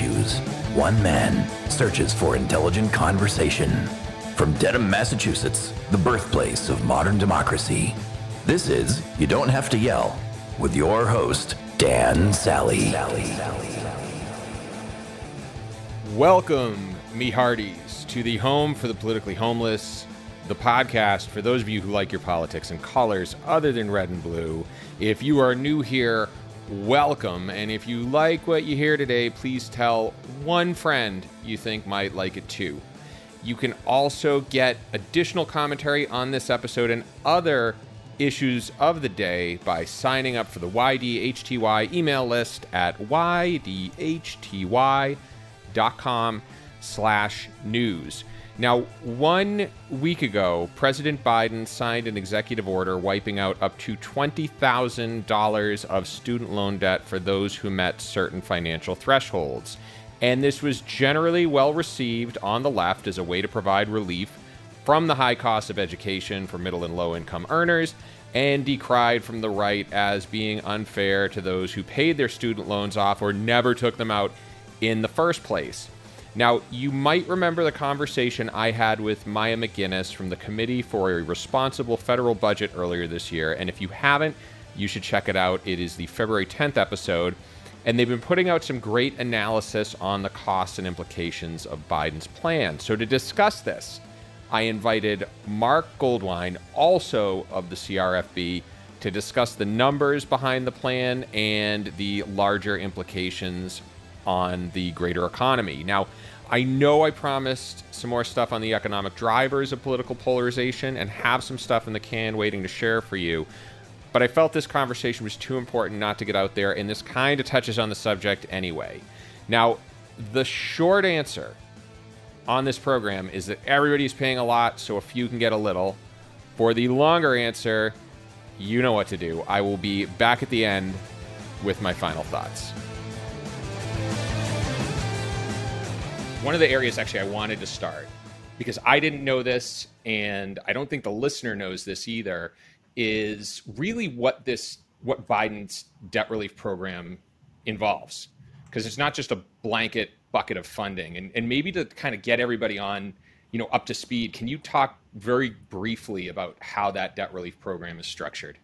issues, one man searches for intelligent conversation. From Dedham, Massachusetts, the birthplace of modern democracy, this is You Don't Have to Yell with your host, Dan Sally. Welcome, me hearties, to the home for the politically homeless, the podcast for those of you who like your politics in colors other than red and blue. If you are new here, welcome. And if you like what you hear today, please tell one friend you think might like it too. You can also get additional commentary on this episode and other issues of the day by signing up for the YDHTY email list at ydhty.com slash news. Now, one week ago, President Biden signed an executive order wiping out up to $20,000 of student loan debt for those who met certain financial thresholds. And this was generally well received on the left as a way to provide relief from the high cost of education for middle and low income earners, and decried from the right as being unfair to those who paid their student loans off or never took them out in the first place. Now, you might remember the conversation I had with Maya MacGuineas from the Committee for a Responsible Federal Budget earlier this year. And if you haven't, you should check it out. It is the February 10th episode. And they've been putting out some great analysis on the costs and implications of Biden's plan. So, to discuss this, I invited Marc Goldwein, also of the CRFB, to discuss the numbers behind the plan and the larger implications on the greater economy. Now, I know I promised some more stuff on the economic drivers of political polarization and have some stuff in the can waiting to share for you. But I felt this conversation was too important not to get out there, and this kind of touches on the subject anyway. Now, the short answer on this program is that everybody's paying a lot, so a few can get a little. For the longer answer, you know what to do. I will be back at the end with my final thoughts. One of the areas actually I wanted to start because I didn't know this, and I don't think the listener knows this either, is really what this what Biden's debt relief program involves. Because it's not just a blanket bucket of funding. And, and maybe to kind of get everybody on, you know, up to speed, can you talk very briefly about how that debt relief program is structured?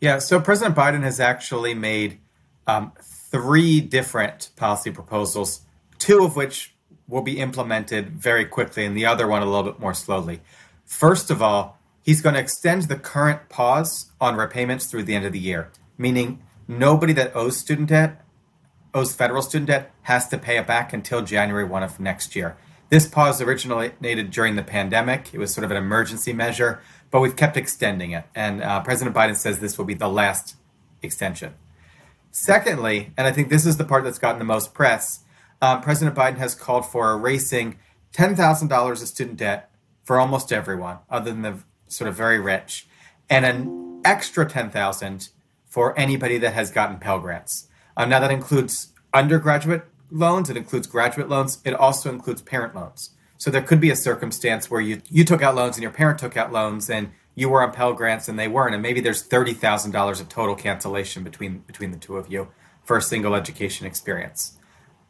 Yeah, so President Biden has actually made um, three different policy proposals two of which will be implemented very quickly and the other one a little bit more slowly. First of all, he's going to extend the current pause on repayments through the end of the year, meaning nobody that owes student debt, owes federal student debt, has to pay it back until January 1 of next year. This pause originated during the pandemic. It was sort of an emergency measure, but we've kept extending it. And uh, President Biden says this will be the last extension. Secondly, and I think this is the part that's gotten the most press, um, President Biden has called for erasing $10,000 of student debt for almost everyone, other than the sort of very rich, and an extra 10,000 for anybody that has gotten Pell Grants. Um, now that includes undergraduate loans, it includes graduate loans, it also includes parent loans. So there could be a circumstance where you you took out loans and your parent took out loans and you were on Pell Grants and they weren't, and maybe there's thirty thousand dollars of total cancellation between between the two of you for a single education experience.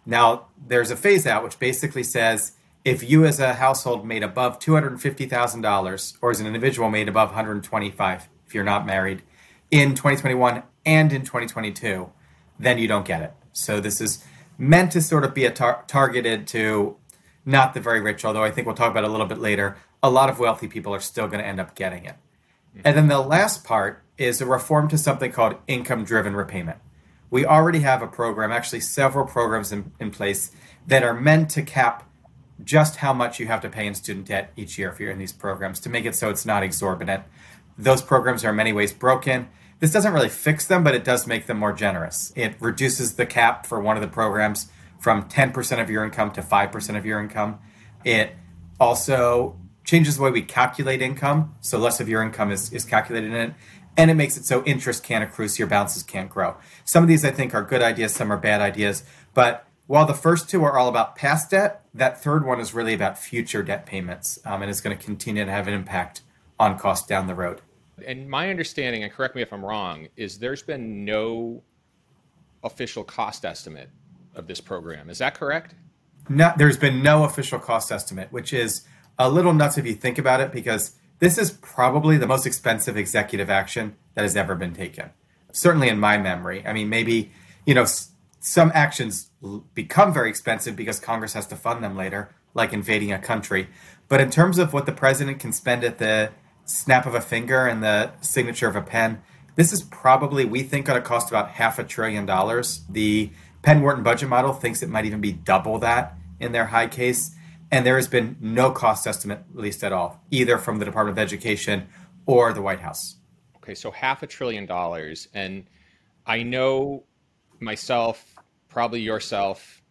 Now, there's a phase out which basically says if you as a household made above $250,000 or as an individual made above 125 if you're not married in 2021 and in 2022, then you don't get it. So this is meant to sort of be a tar- targeted to not the very rich, although I think we'll talk about it a little bit later. A lot of wealthy people are still going to end up getting it. Mm-hmm. And then the last part is a reform to something called income driven repayment we already have a program, actually several programs in, in place that are meant to cap just how much you have to pay in student debt each year if you're in these programs to make it so it's not exorbitant. Those programs are in many ways broken. This doesn't really fix them, but it does make them more generous. It reduces the cap for one of the programs from 10% of your income to 5% of your income. It also changes the way we calculate income, so less of your income is, is calculated in it and it makes it so interest can't accrue, so your balances can't grow. Some of these I think are good ideas, some are bad ideas. But while the first two are all about past debt, that third one is really about future debt payments um, and is going to continue to have an impact on cost down the road. And my understanding, and correct me if I'm wrong, is there's been no official cost estimate of this program. Is that correct? No, there's been no official cost estimate, which is a little nuts if you think about it, because this is probably the most expensive executive action that has ever been taken. Certainly in my memory. I mean, maybe, you know, some actions become very expensive because Congress has to fund them later, like invading a country. But in terms of what the president can spend at the snap of a finger and the signature of a pen, this is probably, we think, going to cost about half a trillion dollars. The Penn Wharton budget model thinks it might even be double that in their high case. And there has been no cost estimate released at all, either from the Department of Education or the White House. Okay, so half a trillion dollars. And I know myself, probably yourself,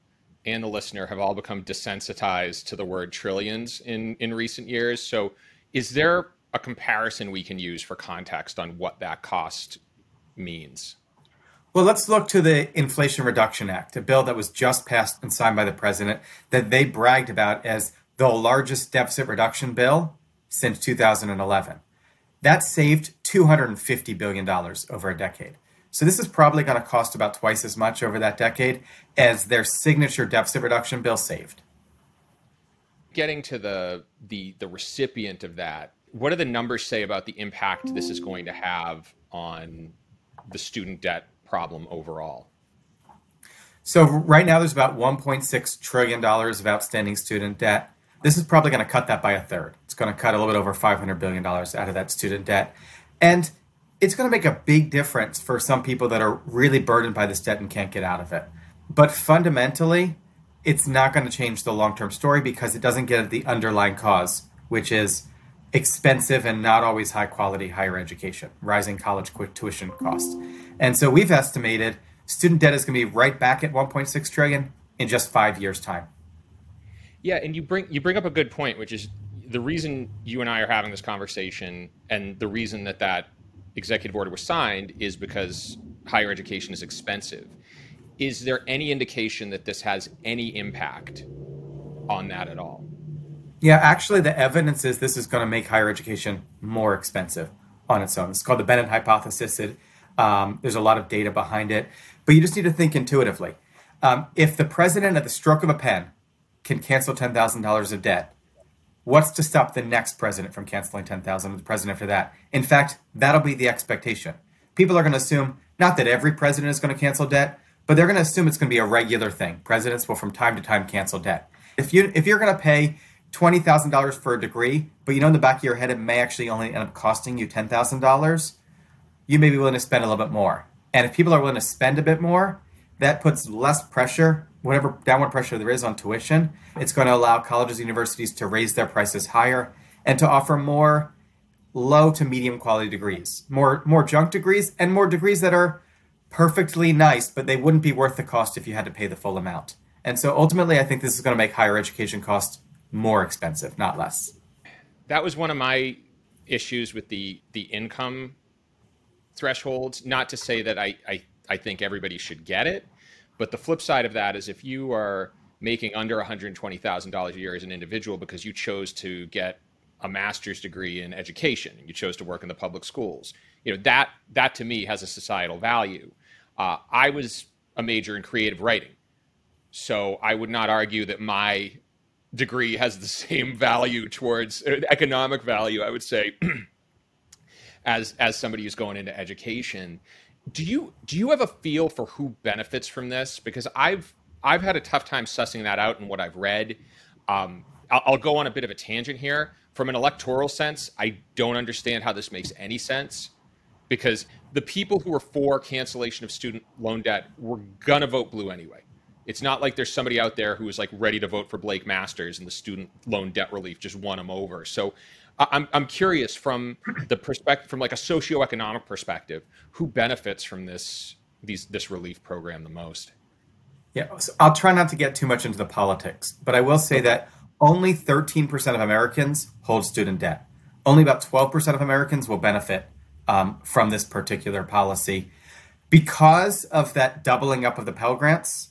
and the listener have all become desensitized to the word trillions in, in recent years. So is there a comparison we can use for context on what that cost means? Well, let's look to the Inflation Reduction Act, a bill that was just passed and signed by the president that they bragged about as the largest deficit reduction bill since 2011. That saved $250 billion over a decade. So this is probably going to cost about twice as much over that decade as their signature deficit reduction bill saved. Getting to the the the recipient of that, what do the numbers say about the impact this is going to have on the student debt problem overall? So right now there's about 1.6 trillion dollars of outstanding student debt. This is probably going to cut that by a third. It's going to cut a little bit over 500 billion dollars out of that student debt. And it's going to make a big difference for some people that are really burdened by this debt and can't get out of it. But fundamentally, it's not going to change the long-term story because it doesn't get at the underlying cause, which is expensive and not always high quality higher education, rising college tuition costs. And so we've estimated student debt is going to be right back at 1.6 trillion in just 5 years time. Yeah, and you bring you bring up a good point which is the reason you and I are having this conversation and the reason that that executive order was signed is because higher education is expensive. Is there any indication that this has any impact on that at all? Yeah, actually, the evidence is this is going to make higher education more expensive on its own. It's called the Bennett hypothesis. It, um, there's a lot of data behind it, but you just need to think intuitively. Um, if the president, at the stroke of a pen, can cancel ten thousand dollars of debt, what's to stop the next president from canceling ten thousand? The president after that. In fact, that'll be the expectation. People are going to assume not that every president is going to cancel debt, but they're going to assume it's going to be a regular thing. Presidents will, from time to time, cancel debt. If you if you're going to pay twenty thousand dollars for a degree, but you know in the back of your head it may actually only end up costing you ten thousand dollars, you may be willing to spend a little bit more. And if people are willing to spend a bit more, that puts less pressure, whatever downward pressure there is on tuition. It's going to allow colleges and universities to raise their prices higher and to offer more low to medium quality degrees, more more junk degrees, and more degrees that are perfectly nice, but they wouldn't be worth the cost if you had to pay the full amount. And so ultimately, I think this is going to make higher education costs more expensive, not less. That was one of my issues with the the income thresholds. Not to say that I, I, I think everybody should get it, but the flip side of that is if you are making under $120,000 a year as an individual because you chose to get a master's degree in education you chose to work in the public schools, you know that that to me has a societal value. Uh, I was a major in creative writing, so I would not argue that my degree has the same value towards uh, economic value, I would say, as as somebody who's going into education. Do you do you have a feel for who benefits from this? Because I've I've had a tough time sussing that out in what I've read. Um, I'll, I'll go on a bit of a tangent here. From an electoral sense, I don't understand how this makes any sense because the people who are for cancellation of student loan debt were gonna vote blue anyway. It's not like there's somebody out there who is like ready to vote for Blake Masters and the student loan debt relief just won him over. So I'm I'm curious from the perspective from like a socioeconomic perspective, who benefits from this these this relief program the most? Yeah, so I'll try not to get too much into the politics, but I will say okay. that only 13% of Americans hold student debt. Only about 12% of Americans will benefit um, from this particular policy. Because of that doubling up of the Pell Grants,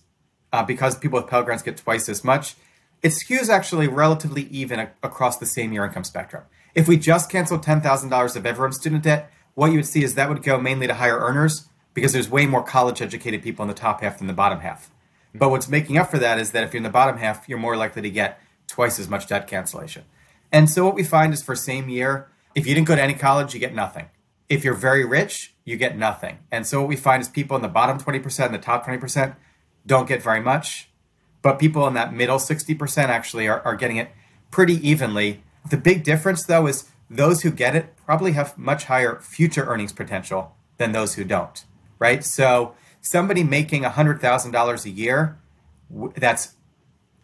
uh, because people with Pell Grants get twice as much, it skews actually relatively even a- across the same year income spectrum. If we just canceled $10,000 of everyone's student debt, what you would see is that would go mainly to higher earners because there's way more college educated people in the top half than the bottom half. But what's making up for that is that if you're in the bottom half, you're more likely to get twice as much debt cancellation. And so what we find is for same year, if you didn't go to any college, you get nothing. If you're very rich, you get nothing. And so what we find is people in the bottom 20% and the top 20% don't get very much. But people in that middle 60% actually are, are getting it pretty evenly. The big difference, though, is those who get it probably have much higher future earnings potential than those who don't, right? So somebody making $100,000 a year that's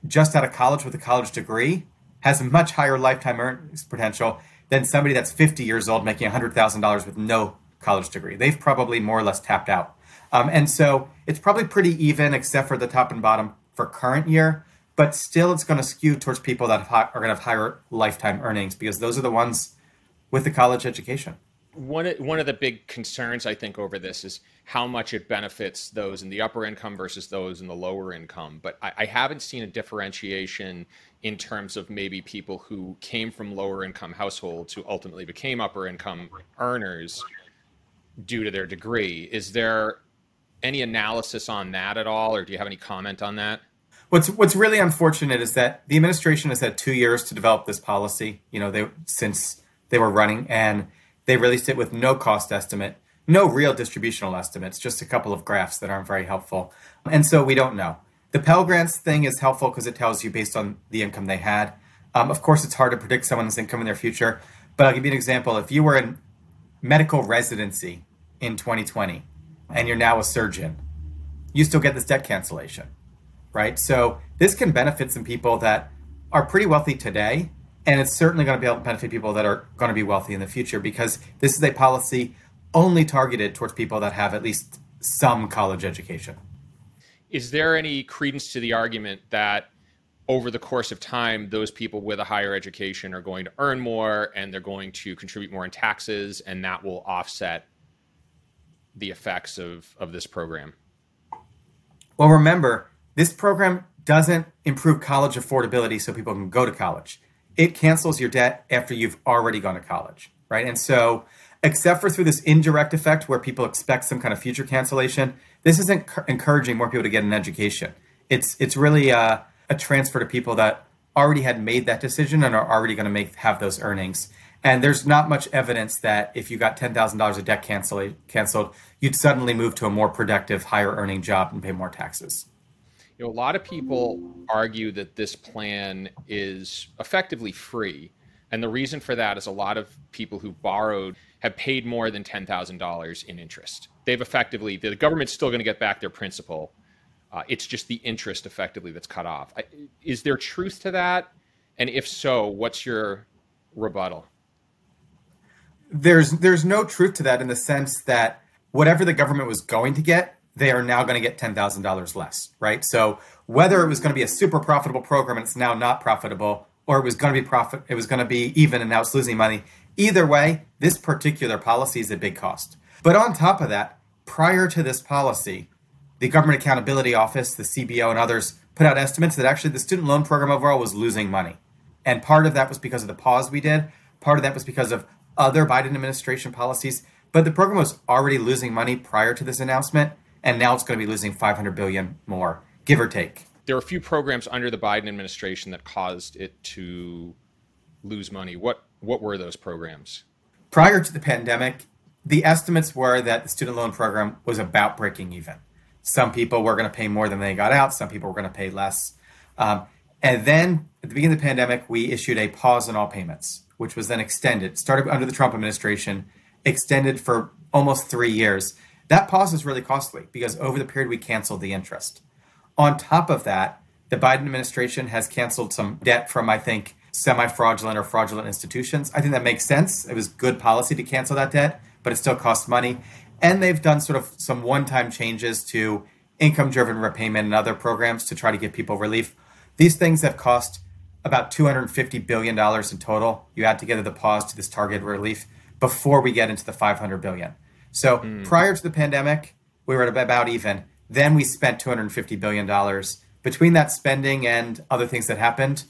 just out of college with a college degree has a much higher lifetime earnings potential than somebody that's 50 years old making $100,000 with no college degree. They've probably more or less tapped out. Um, and so it's probably pretty even, except for the top and bottom for current year. But still, it's going to skew towards people that are going to have higher lifetime earnings because those are the ones with the college education. One one of the big concerns I think over this is how much it benefits those in the upper income versus those in the lower income. But I, I haven't seen a differentiation in terms of maybe people who came from lower income households who ultimately became upper income earners due to their degree. Is there any analysis on that at all, or do you have any comment on that? What's What's really unfortunate is that the administration has had two years to develop this policy. You know, they since they were running, and they released it with no cost estimate, no real distributional estimates, just a couple of graphs that aren't very helpful, and so we don't know. The Pell Grants thing is helpful because it tells you based on the income they had. Um, of course, it's hard to predict someone's income in their future, but I'll give you an example. If you were in medical residency in 2020 and you're now a surgeon, you still get this debt cancellation, right? So this can benefit some people that are pretty wealthy today, and it's certainly going to be able to benefit people that are going to be wealthy in the future because this is a policy only targeted towards people that have at least some college education. Is there any credence to the argument that over the course of time, those people with a higher education are going to earn more and they're going to contribute more in taxes, and that will offset the effects of, of this program? Well, remember, this program doesn't improve college affordability so people can go to college. It cancels your debt after you've already gone to college, right? And so, except for through this indirect effect where people expect some kind of future cancellation, this isn't encouraging more people to get an education. It's it's really a, a transfer to people that already had made that decision and are already going to make have those earnings. And there's not much evidence that if you got ten thousand dollars of debt cancel, canceled, you'd suddenly move to a more productive, higher earning job and pay more taxes. You know, a lot of people argue that this plan is effectively free. And the reason for that is a lot of people who borrowed have paid more than $10,000 in interest. They've effectively, the government's still going to get back their principal. Uh, it's just the interest effectively that's cut off. Is there truth to that? And if so, what's your rebuttal? There's there's no truth to that in the sense that whatever the government was going to get, they are now going to get ten thousand dollars less, right? So whether it was going to be a super profitable program and it's now not profitable, or it was going to be profit, it was going to be even and now it's losing money. Either way, this particular policy is a big cost. But on top of that, prior to this policy, the Government Accountability Office, the CBO, and others put out estimates that actually the student loan program overall was losing money. And part of that was because of the pause we did. Part of that was because of other Biden administration policies, but the program was already losing money prior to this announcement, and now it's going to be losing 500 billion more, give or take. There are a few programs under the Biden administration that caused it to lose money. What what were those programs? Prior to the pandemic, the estimates were that the student loan program was about breaking even. Some people were going to pay more than they got out. Some people were going to pay less. Um, and then at the beginning of the pandemic, we issued a pause on all payments which was then extended, started under the Trump administration, extended for almost three years. That pause is really costly because over the period we canceled the interest. On top of that, the Biden administration has canceled some debt from, I think, semi fraudulent or fraudulent institutions. I think that makes sense. It was good policy to cancel that debt, but it still costs money. And they've done sort of some one time changes to income driven repayment and other programs to try to give people relief. These things have cost about $250 billion in total. You add together the pause to this target relief before we get into the 500 billion. So mm. prior to the pandemic, we were at about even. Then we spent 250 billion dollars. Between that spending and other things that happened,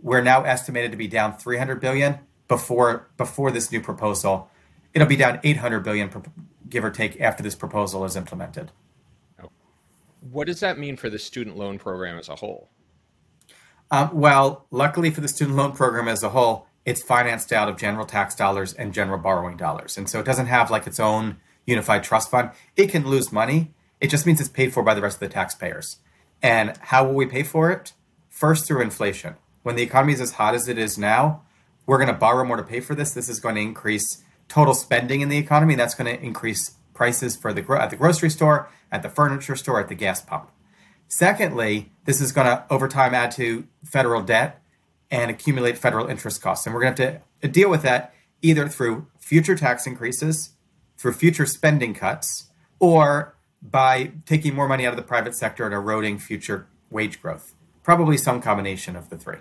we're now estimated to be down 300 billion before before this new proposal. It'll be down 800 billion, give or take, after this proposal is implemented. What does that mean for the student loan program as a whole? Um, well, luckily for the student loan program as a whole, it's financed out of general tax dollars and general borrowing dollars. And so it doesn't have like its own unified trust fund. It can lose money. It just means it's paid for by the rest of the taxpayers. And how will we pay for it? First, through inflation. When the economy is as hot as it is now, we're going to borrow more to pay for this. This is going to increase total spending in the economy. That's going to increase prices for the at the grocery store, at the furniture store, at the gas pump. Secondly, this is going to over time add to federal debt and accumulate federal interest costs. And we're going to have to deal with that either through future tax increases, through future spending cuts, or by taking more money out of the private sector and eroding future wage growth. Probably some combination of the three.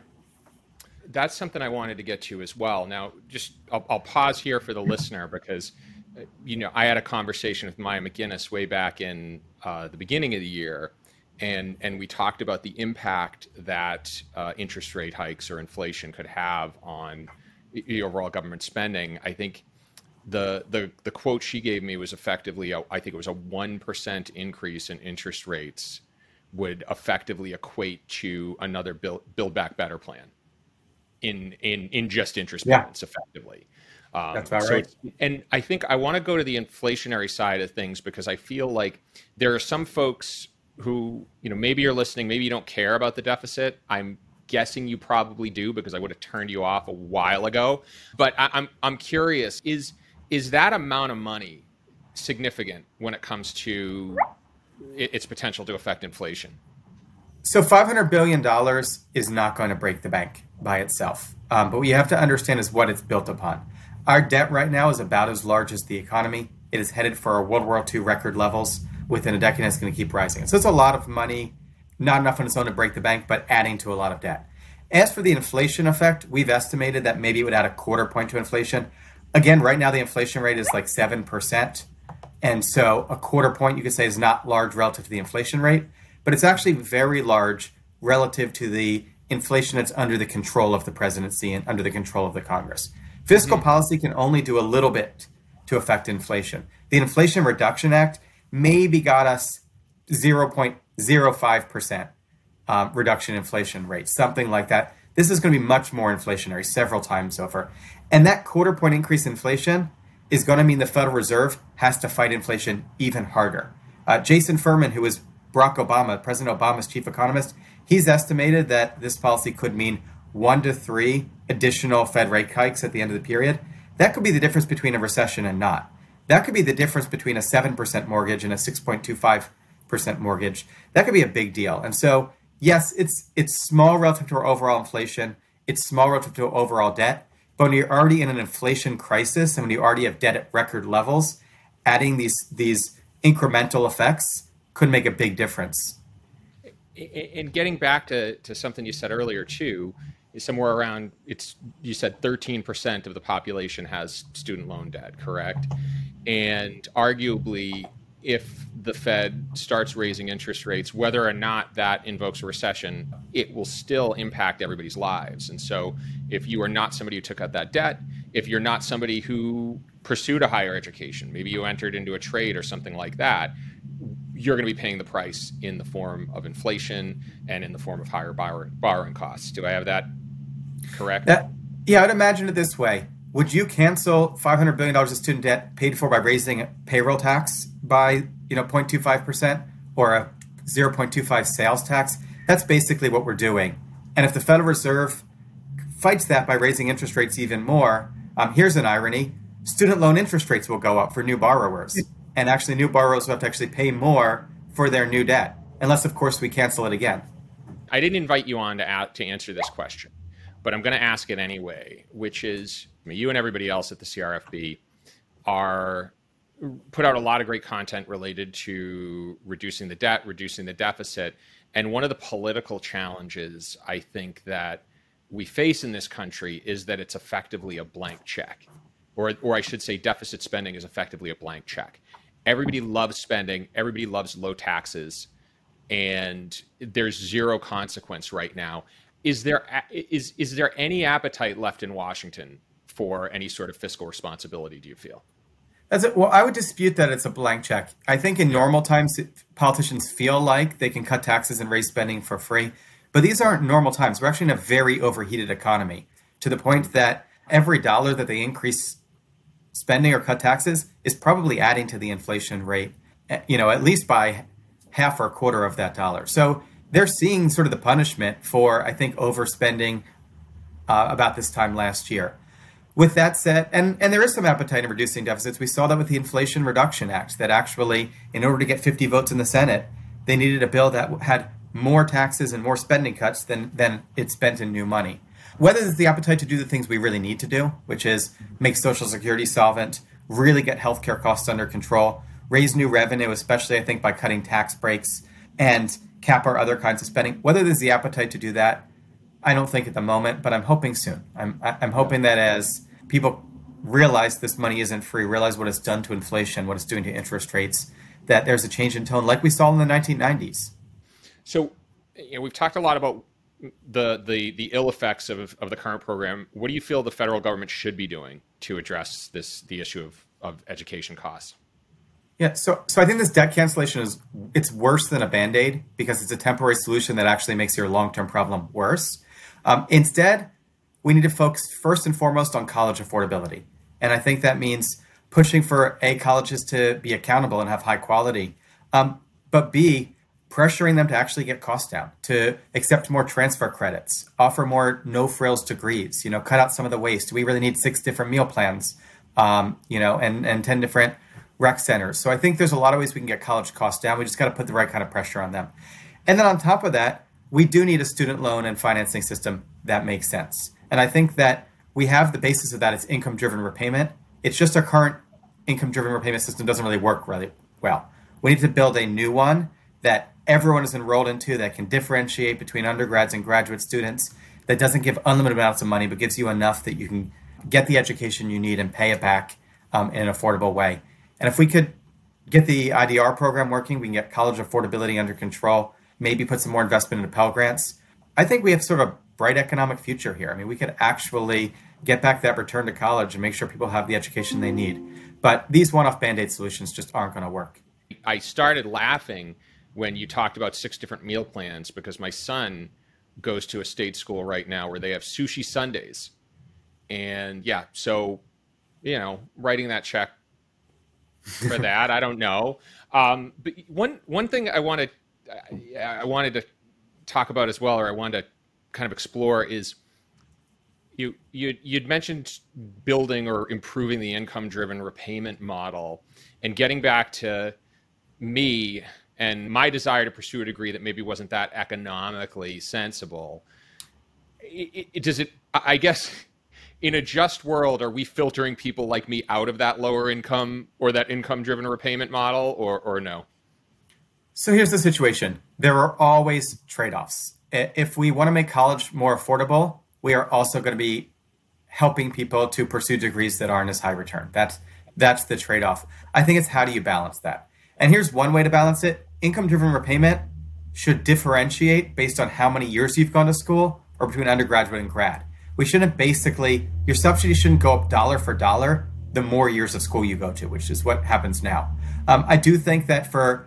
That's something I wanted to get to as well. Now, just I'll, I'll pause here for the listener because, uh, you know, I had a conversation with Maya MacGuineas way back in uh, the beginning of the year, and and we talked about the impact that uh, interest rate hikes or inflation could have on the overall government spending. I think the the the quote she gave me was effectively a, I think it was a one percent increase in interest rates would effectively equate to another build build back better plan in in in just interest yeah. payments effectively. Um, That's about so right. And I think I want to go to the inflationary side of things because I feel like there are some folks who you know maybe you're listening, maybe you don't care about the deficit. I'm guessing you probably do because I would have turned you off a while ago. But I, I'm I'm curious is is that amount of money significant when it comes to its potential to affect inflation? So, $500 billion is not going to break the bank by itself. Um, but what you have to understand is what it's built upon. Our debt right now is about as large as the economy. It is headed for a World War II record levels. Within a decade, it's going to keep rising. So, it's a lot of money, not enough on its own to break the bank, but adding to a lot of debt. As for the inflation effect, we've estimated that maybe it would add a quarter point to inflation again, right now the inflation rate is like 7%. And so a quarter point you could say is not large relative to the inflation rate, but it's actually very large relative to the inflation that's under the control of the presidency and under the control of the Congress. Fiscal mm-hmm. policy can only do a little bit to affect inflation. The Inflation Reduction Act maybe got us 0.05% um, reduction in inflation rate, something like that. This is going to be much more inflationary, several times over. And that quarter point increase in inflation is going to mean the Federal Reserve has to fight inflation even harder. Uh, Jason Furman, who is Barack Obama, President Obama's chief economist, he's estimated that this policy could mean one to three additional Fed rate hikes at the end of the period. That could be the difference between a recession and not. That could be the difference between a 7% mortgage and a 6.25% mortgage. That could be a big deal. And so, yes, it's it's small relative to our overall inflation. It's small relative to overall debt, but when you're already in an inflation crisis and when you already have debt at record levels, adding these these incremental effects could make a big difference. And getting back to, to something you said earlier too, is somewhere around it's you said 13% of the population has student loan debt, correct? And arguably if the Fed starts raising interest rates, whether or not that invokes a recession, it will still impact everybody's lives. And so, if you are not somebody who took out that debt, if you're not somebody who pursued a higher education, maybe you entered into a trade or something like that, you're going to be paying the price in the form of inflation and in the form of higher borrowing costs. Do I have that correct? That, yeah, I'd imagine it this way. Would you cancel $500 billion of student debt paid for by raising payroll tax by you know 0.25% or a 0.25 sales tax? That's basically what we're doing. And if the Federal Reserve fights that by raising interest rates even more, um, here's an irony: student loan interest rates will go up for new borrowers, and actually new borrowers will have to actually pay more for their new debt, unless of course we cancel it again. I didn't invite you on to to answer this question, but I'm going to ask it anyway, which is I mean, you and everybody else at the CRFB are put out a lot of great content related to reducing the debt, reducing the deficit. And one of the political challenges I think that we face in this country is that it's effectively a blank check. Or, or I should say, deficit spending is effectively a blank check. Everybody loves spending, everybody loves low taxes, and there's zero consequence right now. Is there, is, is there any appetite left in Washington for any sort of fiscal responsibility, do you feel? That's it. Well, I would dispute that it's a blank check. I think in normal times, politicians feel like they can cut taxes and raise spending for free. But these aren't normal times. We're actually in a very overheated economy to the point that every dollar that they increase spending or cut taxes is probably adding to the inflation rate, eh, you know, at least by half or a quarter of that dollar. So they're seeing sort of the punishment for, I think, overspending uh, about this time last year. With that said, and, and there is some appetite in reducing deficits. We saw that with the Inflation Reduction Act, that actually, in order to get 50 votes in the Senate, they needed a bill that had more taxes and more spending cuts than, than it spent in new money. Whether there's the appetite to do the things we really need to do, which is make Social Security solvent, really get healthcare costs under control, raise new revenue, especially I think by cutting tax breaks, and cap our other kinds of spending. Whether there's the appetite to do that, I don't think at the moment, but I'm hoping soon. I'm I'm hoping that as people realize this money isn't free, realize what it's done to inflation, what it's doing to interest rates, that there's a change in tone, like we saw in the 1990s. So, you know, we've talked a lot about the the the ill effects of of the current program. What do you feel the federal government should be doing to address this the issue of of education costs? Yeah, so so I think this debt cancellation is it's worse than a band aid because it's a temporary solution that actually makes your long term problem worse. Um, instead, we need to focus first and foremost on college affordability, and I think that means pushing for a colleges to be accountable and have high quality, um, but b pressuring them to actually get costs down, to accept more transfer credits, offer more no frills degrees, you know, cut out some of the waste. We really need six different meal plans, um, you know, and and ten different rec centers. So I think there's a lot of ways we can get college costs down. We just got to put the right kind of pressure on them. And then on top of that, we do need a student loan and financing system that makes sense. And I think that we have the basis of that. It's income driven repayment. It's just our current income driven repayment system doesn't really work really well. We need to build a new one that everyone is enrolled into that can differentiate between undergrads and graduate students that doesn't give unlimited amounts of money but gives you enough that you can get the education you need and pay it back um, in an affordable way and if we could get the IDR program working, we can get college affordability under control, maybe put some more investment into Pell Grants. I think we have sort of a bright economic future here. I mean, we could actually get back that return to college and make sure people have the education they need. But these one off band aid solutions just aren't going to work. I started laughing when you talked about six different meal plans because my son goes to a state school right now where they have sushi Sundays. And yeah, so, you know, writing that check for that. I don't know. Um, but one one thing I wanted I wanted to talk about as well, or I wanted to kind of explore is you you you'd mentioned building or improving the income driven repayment model and getting back to me and my desire to pursue a degree that maybe wasn't that economically sensible. It, it, does it? I guess in a just world, are we filtering people like me out of that lower income or that income driven repayment model or, or no? So here's the situation there are always trade offs. If we want to make college more affordable, we are also going to be helping people to pursue degrees that aren't as high return. That's that's the trade off. I think it's how do you balance that? And here's one way to balance it income driven repayment should differentiate based on how many years you've gone to school or between undergraduate and grad we shouldn't basically your subsidy shouldn't go up dollar for dollar the more years of school you go to, which is what happens now. Um, I do think that for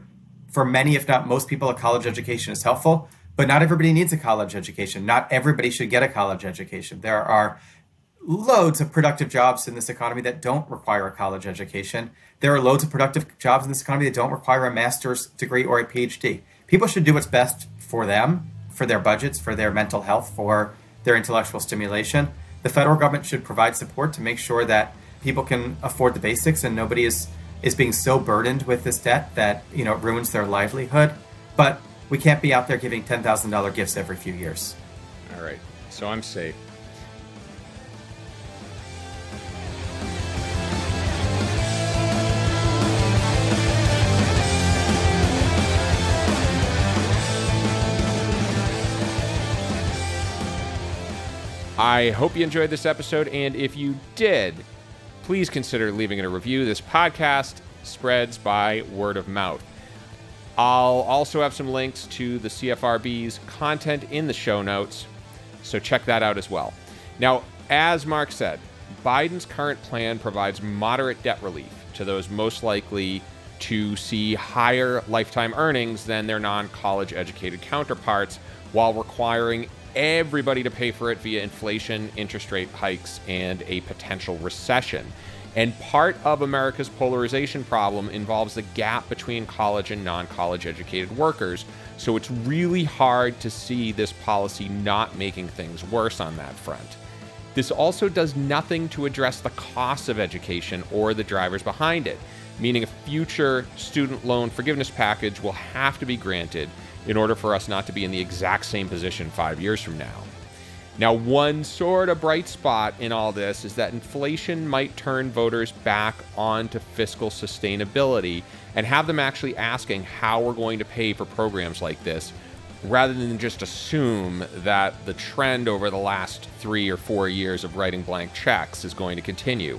for many, if not most people, a college education is helpful, but not everybody needs a college education. Not everybody should get a college education. There are loads of productive jobs in this economy that don't require a college education. There are loads of productive jobs in this economy that don't require a master's degree or a PhD. People should do what's best for them, for their budgets, for their mental health, for their intellectual stimulation. The federal government should provide support to make sure that people can afford the basics and nobody is is being so burdened with this debt that you know ruins their livelihood. But we can't be out there giving ten thousand dollar gifts every few years. All right, so I'm safe. I hope you enjoyed this episode, and if you did, please consider leaving it a review. This podcast spreads by word of mouth. I'll also have some links to the CFRB's content in the show notes, so check that out as well. Now, as Marc said, Biden's current plan provides moderate debt relief to those most likely to see higher lifetime earnings than their non college educated counterparts while requiring everybody to pay for it via inflation, interest rate hikes, and a potential recession. And part of America's polarization problem involves the gap between college and non college educated workers. So it's really hard to see this policy not making things worse on that front. This also does nothing to address the cost of education or the drivers behind it, meaning a future student loan forgiveness package will have to be granted in order for us not to be in the exact same position five years from now. Now, one sort of bright spot in all this is that inflation might turn voters back onto fiscal sustainability and have them actually asking how we're going to pay for programs like this rather than just assume that the trend over the last three or four years of writing blank checks is going to continue.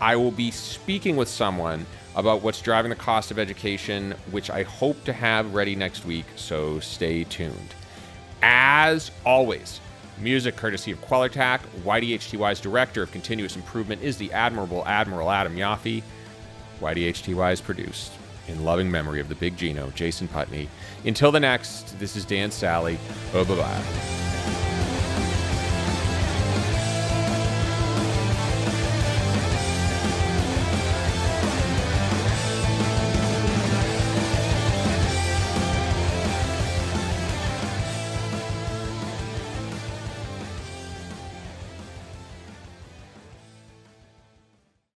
I will be speaking with someone about what's driving the cost of education, which I hope to have ready next week, so stay tuned. As always, music courtesy of Quellertac. YDHTY's Director of Continuous Improvement is the Admirable Admiral Adam Yaffe. YDHTY is produced in loving memory of the Big Gino, Jason Putney. Until the next, this is Dan Sally. Oh, bye bye.